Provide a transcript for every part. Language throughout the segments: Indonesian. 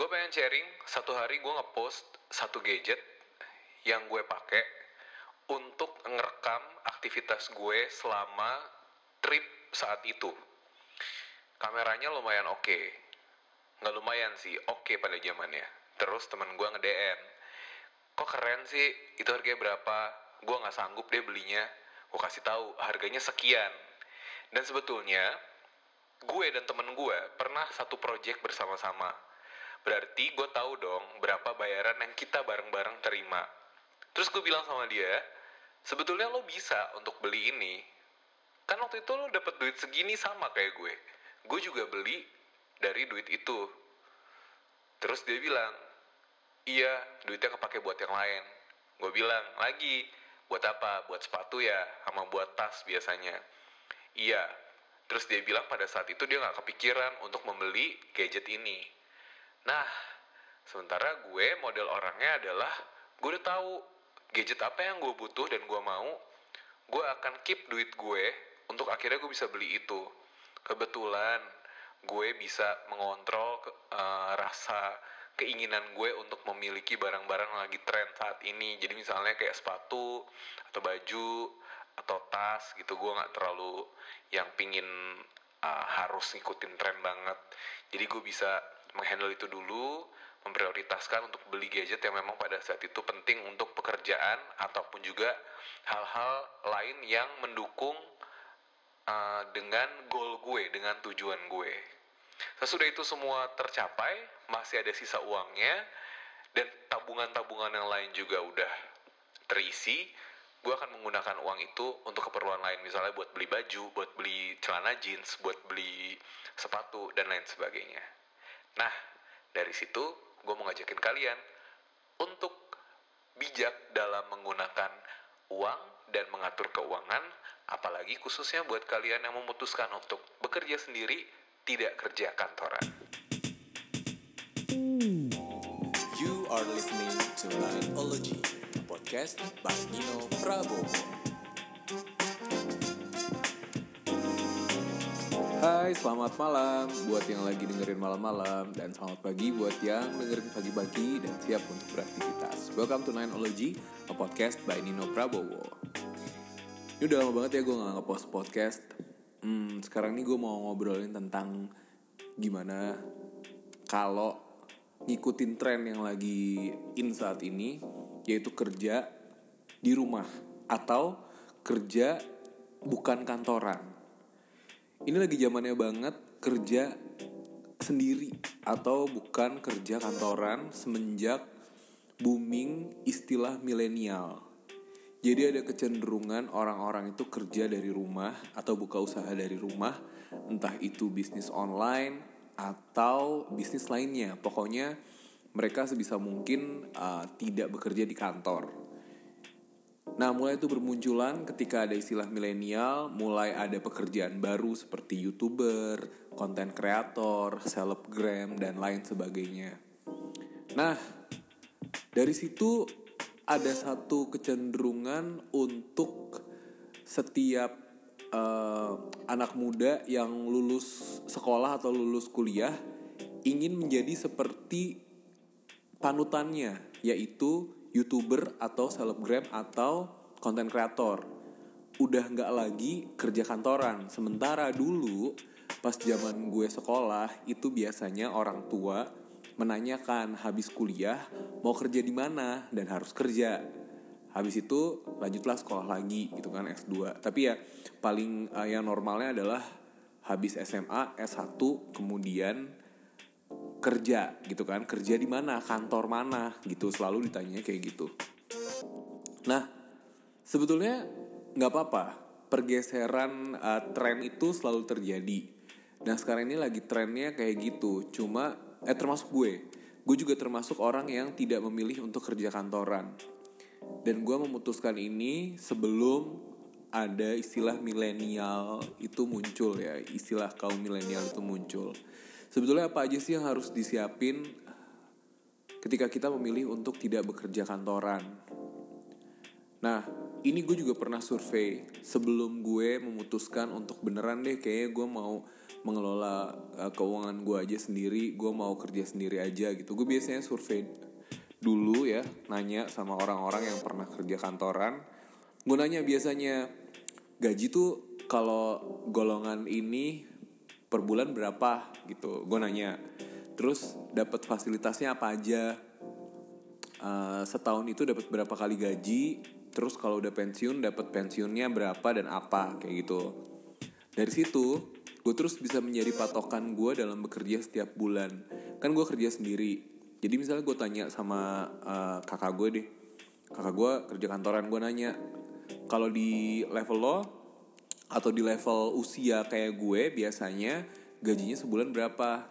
gue pengen sharing satu hari gue ngepost satu gadget yang gue pakai untuk ngerekam aktivitas gue selama trip saat itu. Kameranya lumayan oke, nggak lumayan sih, oke pada zamannya. Terus teman gue nge-DM, kok keren sih, itu harganya berapa? Gue nggak sanggup deh belinya. Gue kasih tahu harganya sekian. Dan sebetulnya gue dan temen gue pernah satu project bersama-sama. Berarti gue tahu dong berapa bayaran yang kita bareng-bareng terima. Terus gue bilang sama dia, sebetulnya lo bisa untuk beli ini. Kan waktu itu lo dapet duit segini sama kayak gue. Gue juga beli dari duit itu. Terus dia bilang, iya duitnya kepake buat yang lain. Gue bilang, lagi, buat apa? Buat sepatu ya, sama buat tas biasanya. Iya, Terus dia bilang pada saat itu dia nggak kepikiran untuk membeli gadget ini. Nah, sementara gue model orangnya adalah gue udah tahu gadget apa yang gue butuh dan gue mau, gue akan keep duit gue untuk akhirnya gue bisa beli itu. Kebetulan gue bisa mengontrol uh, rasa keinginan gue untuk memiliki barang-barang lagi tren saat ini. Jadi misalnya kayak sepatu atau baju atau tas gitu gue nggak terlalu yang pingin uh, harus ngikutin tren banget jadi gue bisa menghandle itu dulu memprioritaskan untuk beli gadget yang memang pada saat itu penting untuk pekerjaan ataupun juga hal-hal lain yang mendukung uh, dengan goal gue dengan tujuan gue. Sesudah itu semua tercapai masih ada sisa uangnya dan tabungan-tabungan yang lain juga udah terisi gue akan menggunakan uang itu untuk keperluan lain. Misalnya buat beli baju buat beli celana jeans buat beli sepatu dan lain sebagainya nah dari situ gue mau ngajakin kalian untuk bijak dalam menggunakan uang dan mengatur keuangan apalagi khususnya buat kalian yang memutuskan untuk bekerja sendiri tidak kerja kantoran You are listening to Lineology podcast by Nino Prabowo. Hai, selamat malam buat yang lagi dengerin malam-malam dan selamat pagi buat yang dengerin pagi-pagi dan siap untuk beraktivitas. Welcome to Nineology, a podcast by Nino Prabowo. Ini udah lama banget ya gue gak ngepost podcast. Hmm, sekarang ini gue mau ngobrolin tentang gimana kalau ngikutin tren yang lagi in saat ini yaitu kerja di rumah atau kerja bukan kantoran. Ini lagi zamannya banget kerja sendiri atau bukan kerja kantoran semenjak booming istilah milenial. Jadi ada kecenderungan orang-orang itu kerja dari rumah atau buka usaha dari rumah, entah itu bisnis online atau bisnis lainnya. Pokoknya mereka sebisa mungkin uh, tidak bekerja di kantor. Nah, mulai itu bermunculan ketika ada istilah milenial, mulai ada pekerjaan baru seperti YouTuber, konten kreator, selebgram, dan lain sebagainya. Nah, dari situ ada satu kecenderungan untuk setiap uh, anak muda yang lulus sekolah atau lulus kuliah ingin menjadi seperti panutannya, yaitu youtuber atau selebgram atau konten kreator udah nggak lagi kerja kantoran. Sementara dulu pas zaman gue sekolah itu biasanya orang tua menanyakan habis kuliah mau kerja di mana? Dan harus kerja. Habis itu lanjutlah sekolah lagi gitu kan S2 tapi ya paling uh, yang normalnya adalah habis SMA S1 kemudian kerja gitu kan. Kerja di mana? Kantor mana? Gitu selalu ditanya kayak gitu. Nah sebetulnya nggak apa-apa. Pergeseran uh, tren itu selalu terjadi. Dan sekarang ini lagi trennya kayak gitu. Cuma eh termasuk gue. Gue juga termasuk orang yang tidak memilih untuk kerja kantoran. Dan gue memutuskan ini sebelum ada istilah milenial itu muncul ya. Istilah kaum milenial itu muncul Sebetulnya apa aja sih yang harus disiapin ketika kita memilih untuk tidak bekerja kantoran? Nah, ini gue juga pernah survei sebelum gue memutuskan untuk beneran deh kayaknya gue mau mengelola uh, keuangan gue aja sendiri gue mau kerja sendiri aja gitu gue biasanya survei dulu ya nanya sama orang-orang yang pernah kerja kantoran gue nanya biasanya gaji tuh kalau golongan ini per bulan berapa gitu. Gue nanya terus dapat fasilitasnya apa aja? Uh, setahun itu dapat berapa kali gaji? Terus kalau udah pensiun dapat pensiunnya berapa dan apa? Kayak gitu. Dari situ gue terus bisa menjadi patokan gue dalam bekerja setiap bulan. Kan gue kerja sendiri. Jadi misalnya gue tanya sama uh, kakak gue deh. Kakak gue kerja kantoran gue nanya kalau di level lo atau di level usia kayak gue biasanya gajinya sebulan berapa?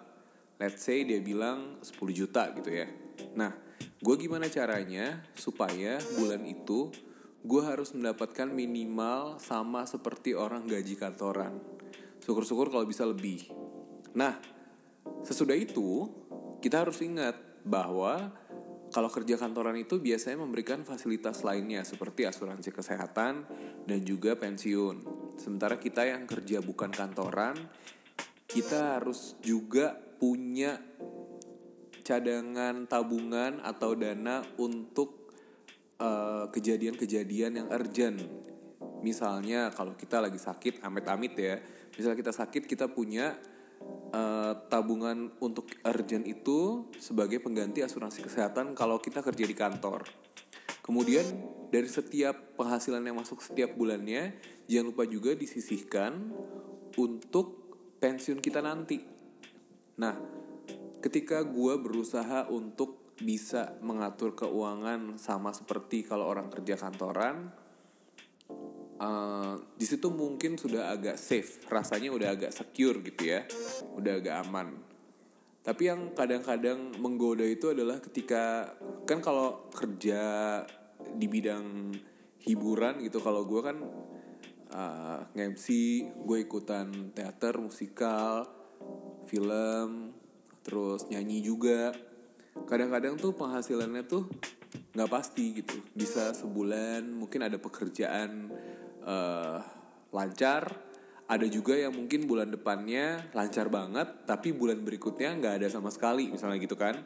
Let's say dia bilang 10 juta gitu ya. Nah gue gimana caranya supaya bulan itu gue harus mendapatkan minimal sama seperti orang gaji kantoran? Syukur-syukur kalau bisa lebih. Nah sesudah itu kita harus ingat bahwa kalau kerja kantoran itu biasanya memberikan fasilitas lainnya seperti asuransi kesehatan dan juga pensiun. Sementara kita yang kerja bukan kantoran, kita harus juga punya cadangan tabungan atau dana untuk kejadian kejadian-kejadian yang urgent. Misalnya kalau kita lagi sakit, amit-amit ya, misalnya kita sakit kita punya uh, tabungan untuk urgent itu sebagai pengganti asuransi kesehatan kalau kita kerja di kantor. Kemudian dari setiap penghasilan yang masuk setiap bulannya, jangan lupa juga disisihkan untuk pensiun kita nanti. Nah, ketika gue berusaha untuk bisa mengatur keuangan sama seperti kalau orang kerja kantoran, uh, di situ mungkin sudah agak safe, rasanya udah agak secure gitu ya, udah agak aman. Tapi yang kadang-kadang menggoda itu adalah ketika kan kalau kerja di bidang hiburan gitu, kalau gue kan uh, nge-MC, gue ikutan teater, musikal, film, terus nyanyi juga. Kadang-kadang tuh penghasilannya tuh nggak pasti gitu, bisa sebulan mungkin ada pekerjaan uh, lancar. Ada juga yang mungkin bulan depannya lancar banget tapi bulan berikutnya nggak ada sama sekali misalnya gitu kan.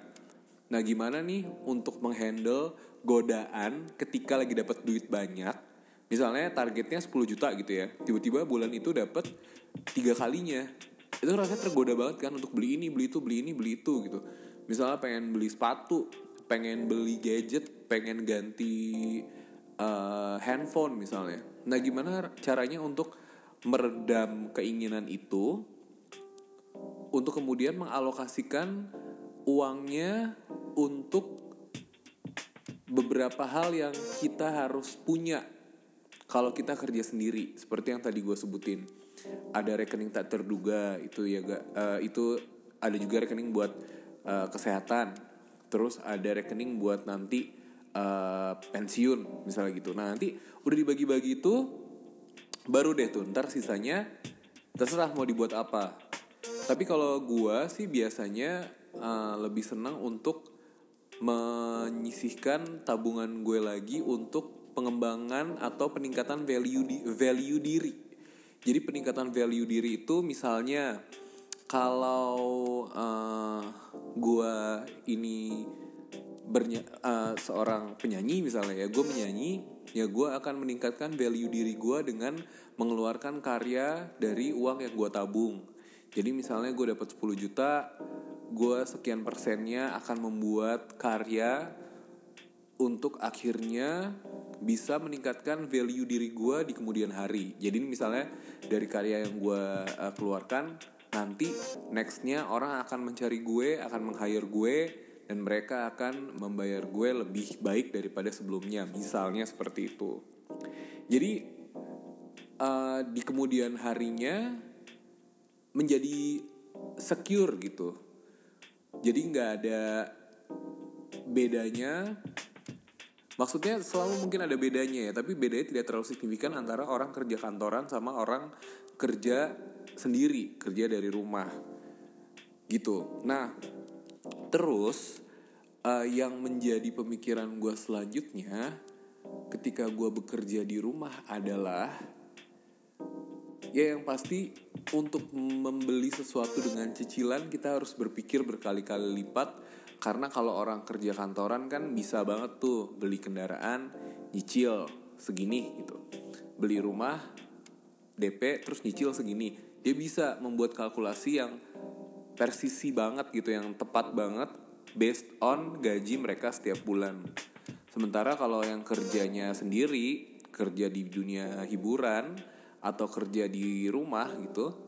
Nah gimana nih untuk menghandle godaan ketika lagi dapat duit banyak misalnya targetnya 10 juta gitu ya tiba-tiba bulan itu dapat tiga kalinya. Itu rasanya tergoda banget kan untuk beli ini beli itu beli ini beli itu gitu. Misalnya pengen beli sepatu pengen beli gadget pengen ganti uh, handphone misalnya. Nah, gimana caranya untuk meredam keinginan itu? Untuk kemudian mengalokasikan uangnya untuk beberapa hal yang kita harus punya kalau kita kerja sendiri. Seperti yang tadi gue sebutin ada rekening tak terduga itu ya gak uh, itu ada juga rekening buat uh, kesehatan. Terus ada rekening buat nanti uh, pensiun misalnya gitu. Nah nanti udah dibagi-bagi itu baru deh tuh ntar sisanya terserah mau dibuat apa. Tapi kalau gua sih biasanya uh, lebih senang untuk menyisihkan tabungan gue lagi untuk pengembangan atau peningkatan value di value diri. Jadi peningkatan value diri itu misalnya kalau uh, gue ini bernya uh, seorang penyanyi misalnya ya gue menyanyi ya gue akan meningkatkan value diri gue dengan mengeluarkan karya dari uang yang gue tabung. Jadi misalnya gue dapat 10 juta gue sekian persennya akan membuat karya untuk akhirnya bisa meningkatkan value diri gue di kemudian hari. Jadi misalnya dari karya yang gue uh, keluarkan nanti nextnya orang akan mencari gue akan meng hire gue dan mereka akan membayar gue lebih baik daripada sebelumnya. Misalnya seperti itu. Jadi uh, di kemudian harinya menjadi secure gitu jadi nggak ada bedanya. Maksudnya selalu mungkin ada bedanya ya tapi bedanya tidak terlalu signifikan antara orang kerja kantoran sama orang kerja sendiri kerja dari rumah. Gitu. Nah terus uh, yang menjadi pemikiran gue selanjutnya ketika gue bekerja di rumah adalah ya yang pasti untuk membeli sesuatu dengan cicilan kita harus berpikir berkali-kali lipat karena kalau orang kerja kantoran kan bisa banget tuh beli kendaraan nyicil segini gitu. Beli rumah DP terus nyicil segini. Dia bisa membuat kalkulasi yang persisi banget gitu yang tepat banget based on gaji mereka setiap bulan. Sementara kalau yang kerjanya sendiri, kerja di dunia hiburan atau kerja di rumah gitu,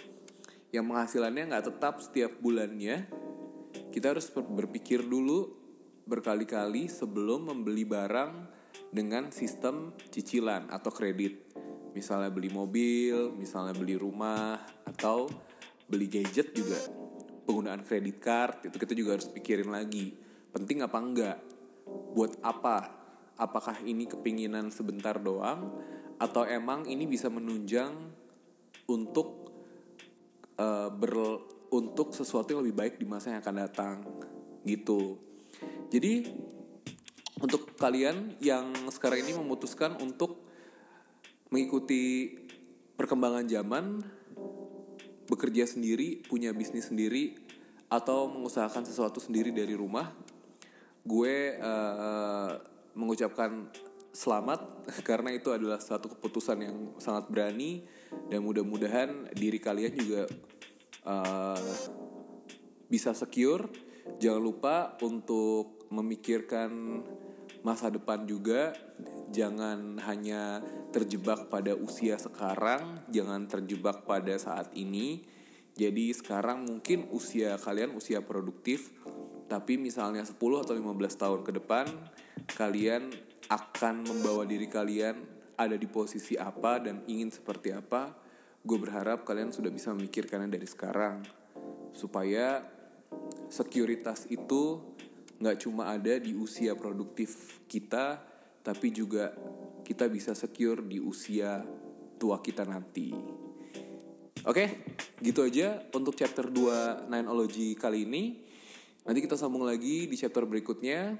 yang penghasilannya nggak tetap setiap bulannya, kita harus berpikir dulu berkali-kali sebelum membeli barang dengan sistem cicilan atau kredit. Misalnya beli mobil, misalnya beli rumah, atau beli gadget juga. Penggunaan kredit card itu kita juga harus pikirin lagi. Penting apa enggak? Buat apa? Apakah ini kepinginan sebentar doang? Atau emang ini bisa menunjang untuk uh, ber untuk sesuatu yang lebih baik di masa yang akan datang gitu. Jadi untuk kalian yang sekarang ini memutuskan untuk mengikuti perkembangan zaman, bekerja sendiri, punya bisnis sendiri, atau mengusahakan sesuatu sendiri dari rumah, gue uh, mengucapkan selamat karena itu adalah satu keputusan yang sangat berani dan mudah-mudahan diri kalian juga uh, bisa secure. Jangan lupa untuk memikirkan masa depan juga. Jangan hanya terjebak pada usia sekarang, jangan terjebak pada saat ini. Jadi sekarang mungkin usia kalian usia produktif, tapi misalnya 10 atau 15 tahun ke depan kalian akan membawa diri kalian ada di posisi apa dan ingin seperti apa gue berharap kalian sudah bisa memikirkannya dari sekarang supaya sekuritas itu nggak cuma ada di usia produktif kita tapi juga kita bisa secure di usia tua kita nanti. Oke, gitu aja untuk chapter 2 Nineology kali ini. Nanti kita sambung lagi di chapter berikutnya.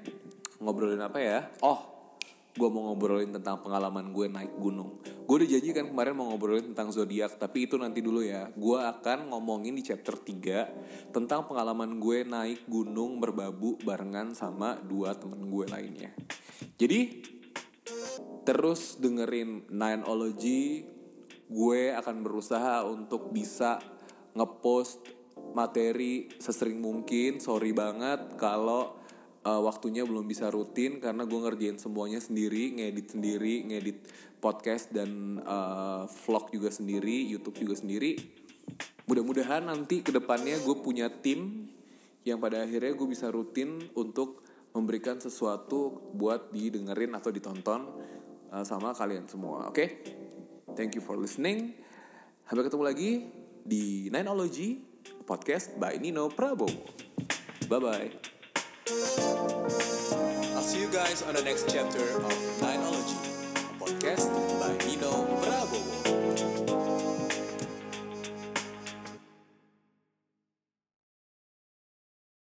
Ngobrolin apa ya? Oh, gue mau ngobrolin tentang pengalaman gue naik gunung. Gue udah janji kan kemarin mau ngobrolin tentang zodiak, tapi itu nanti dulu ya. Gue akan ngomongin di chapter 3 tentang pengalaman gue naik gunung berbabu barengan sama dua temen gue lainnya. Jadi terus dengerin Nineology, gue akan berusaha untuk bisa ngepost materi sesering mungkin. Sorry banget kalau uh, waktunya belum bisa rutin karena gue ngerjain semuanya sendiri, ngedit sendiri, ngedit podcast dan uh, vlog juga sendiri, YouTube juga sendiri. Mudah-mudahan nanti ke depannya gue punya tim yang pada akhirnya gue bisa rutin untuk memberikan sesuatu buat didengerin atau ditonton uh, sama kalian semua. Oke, okay? thank you for listening. Sampai ketemu lagi di Nineology podcast by Nino Prabowo. Bye bye. Guys on the next chapter of Nineology, a podcast by Nino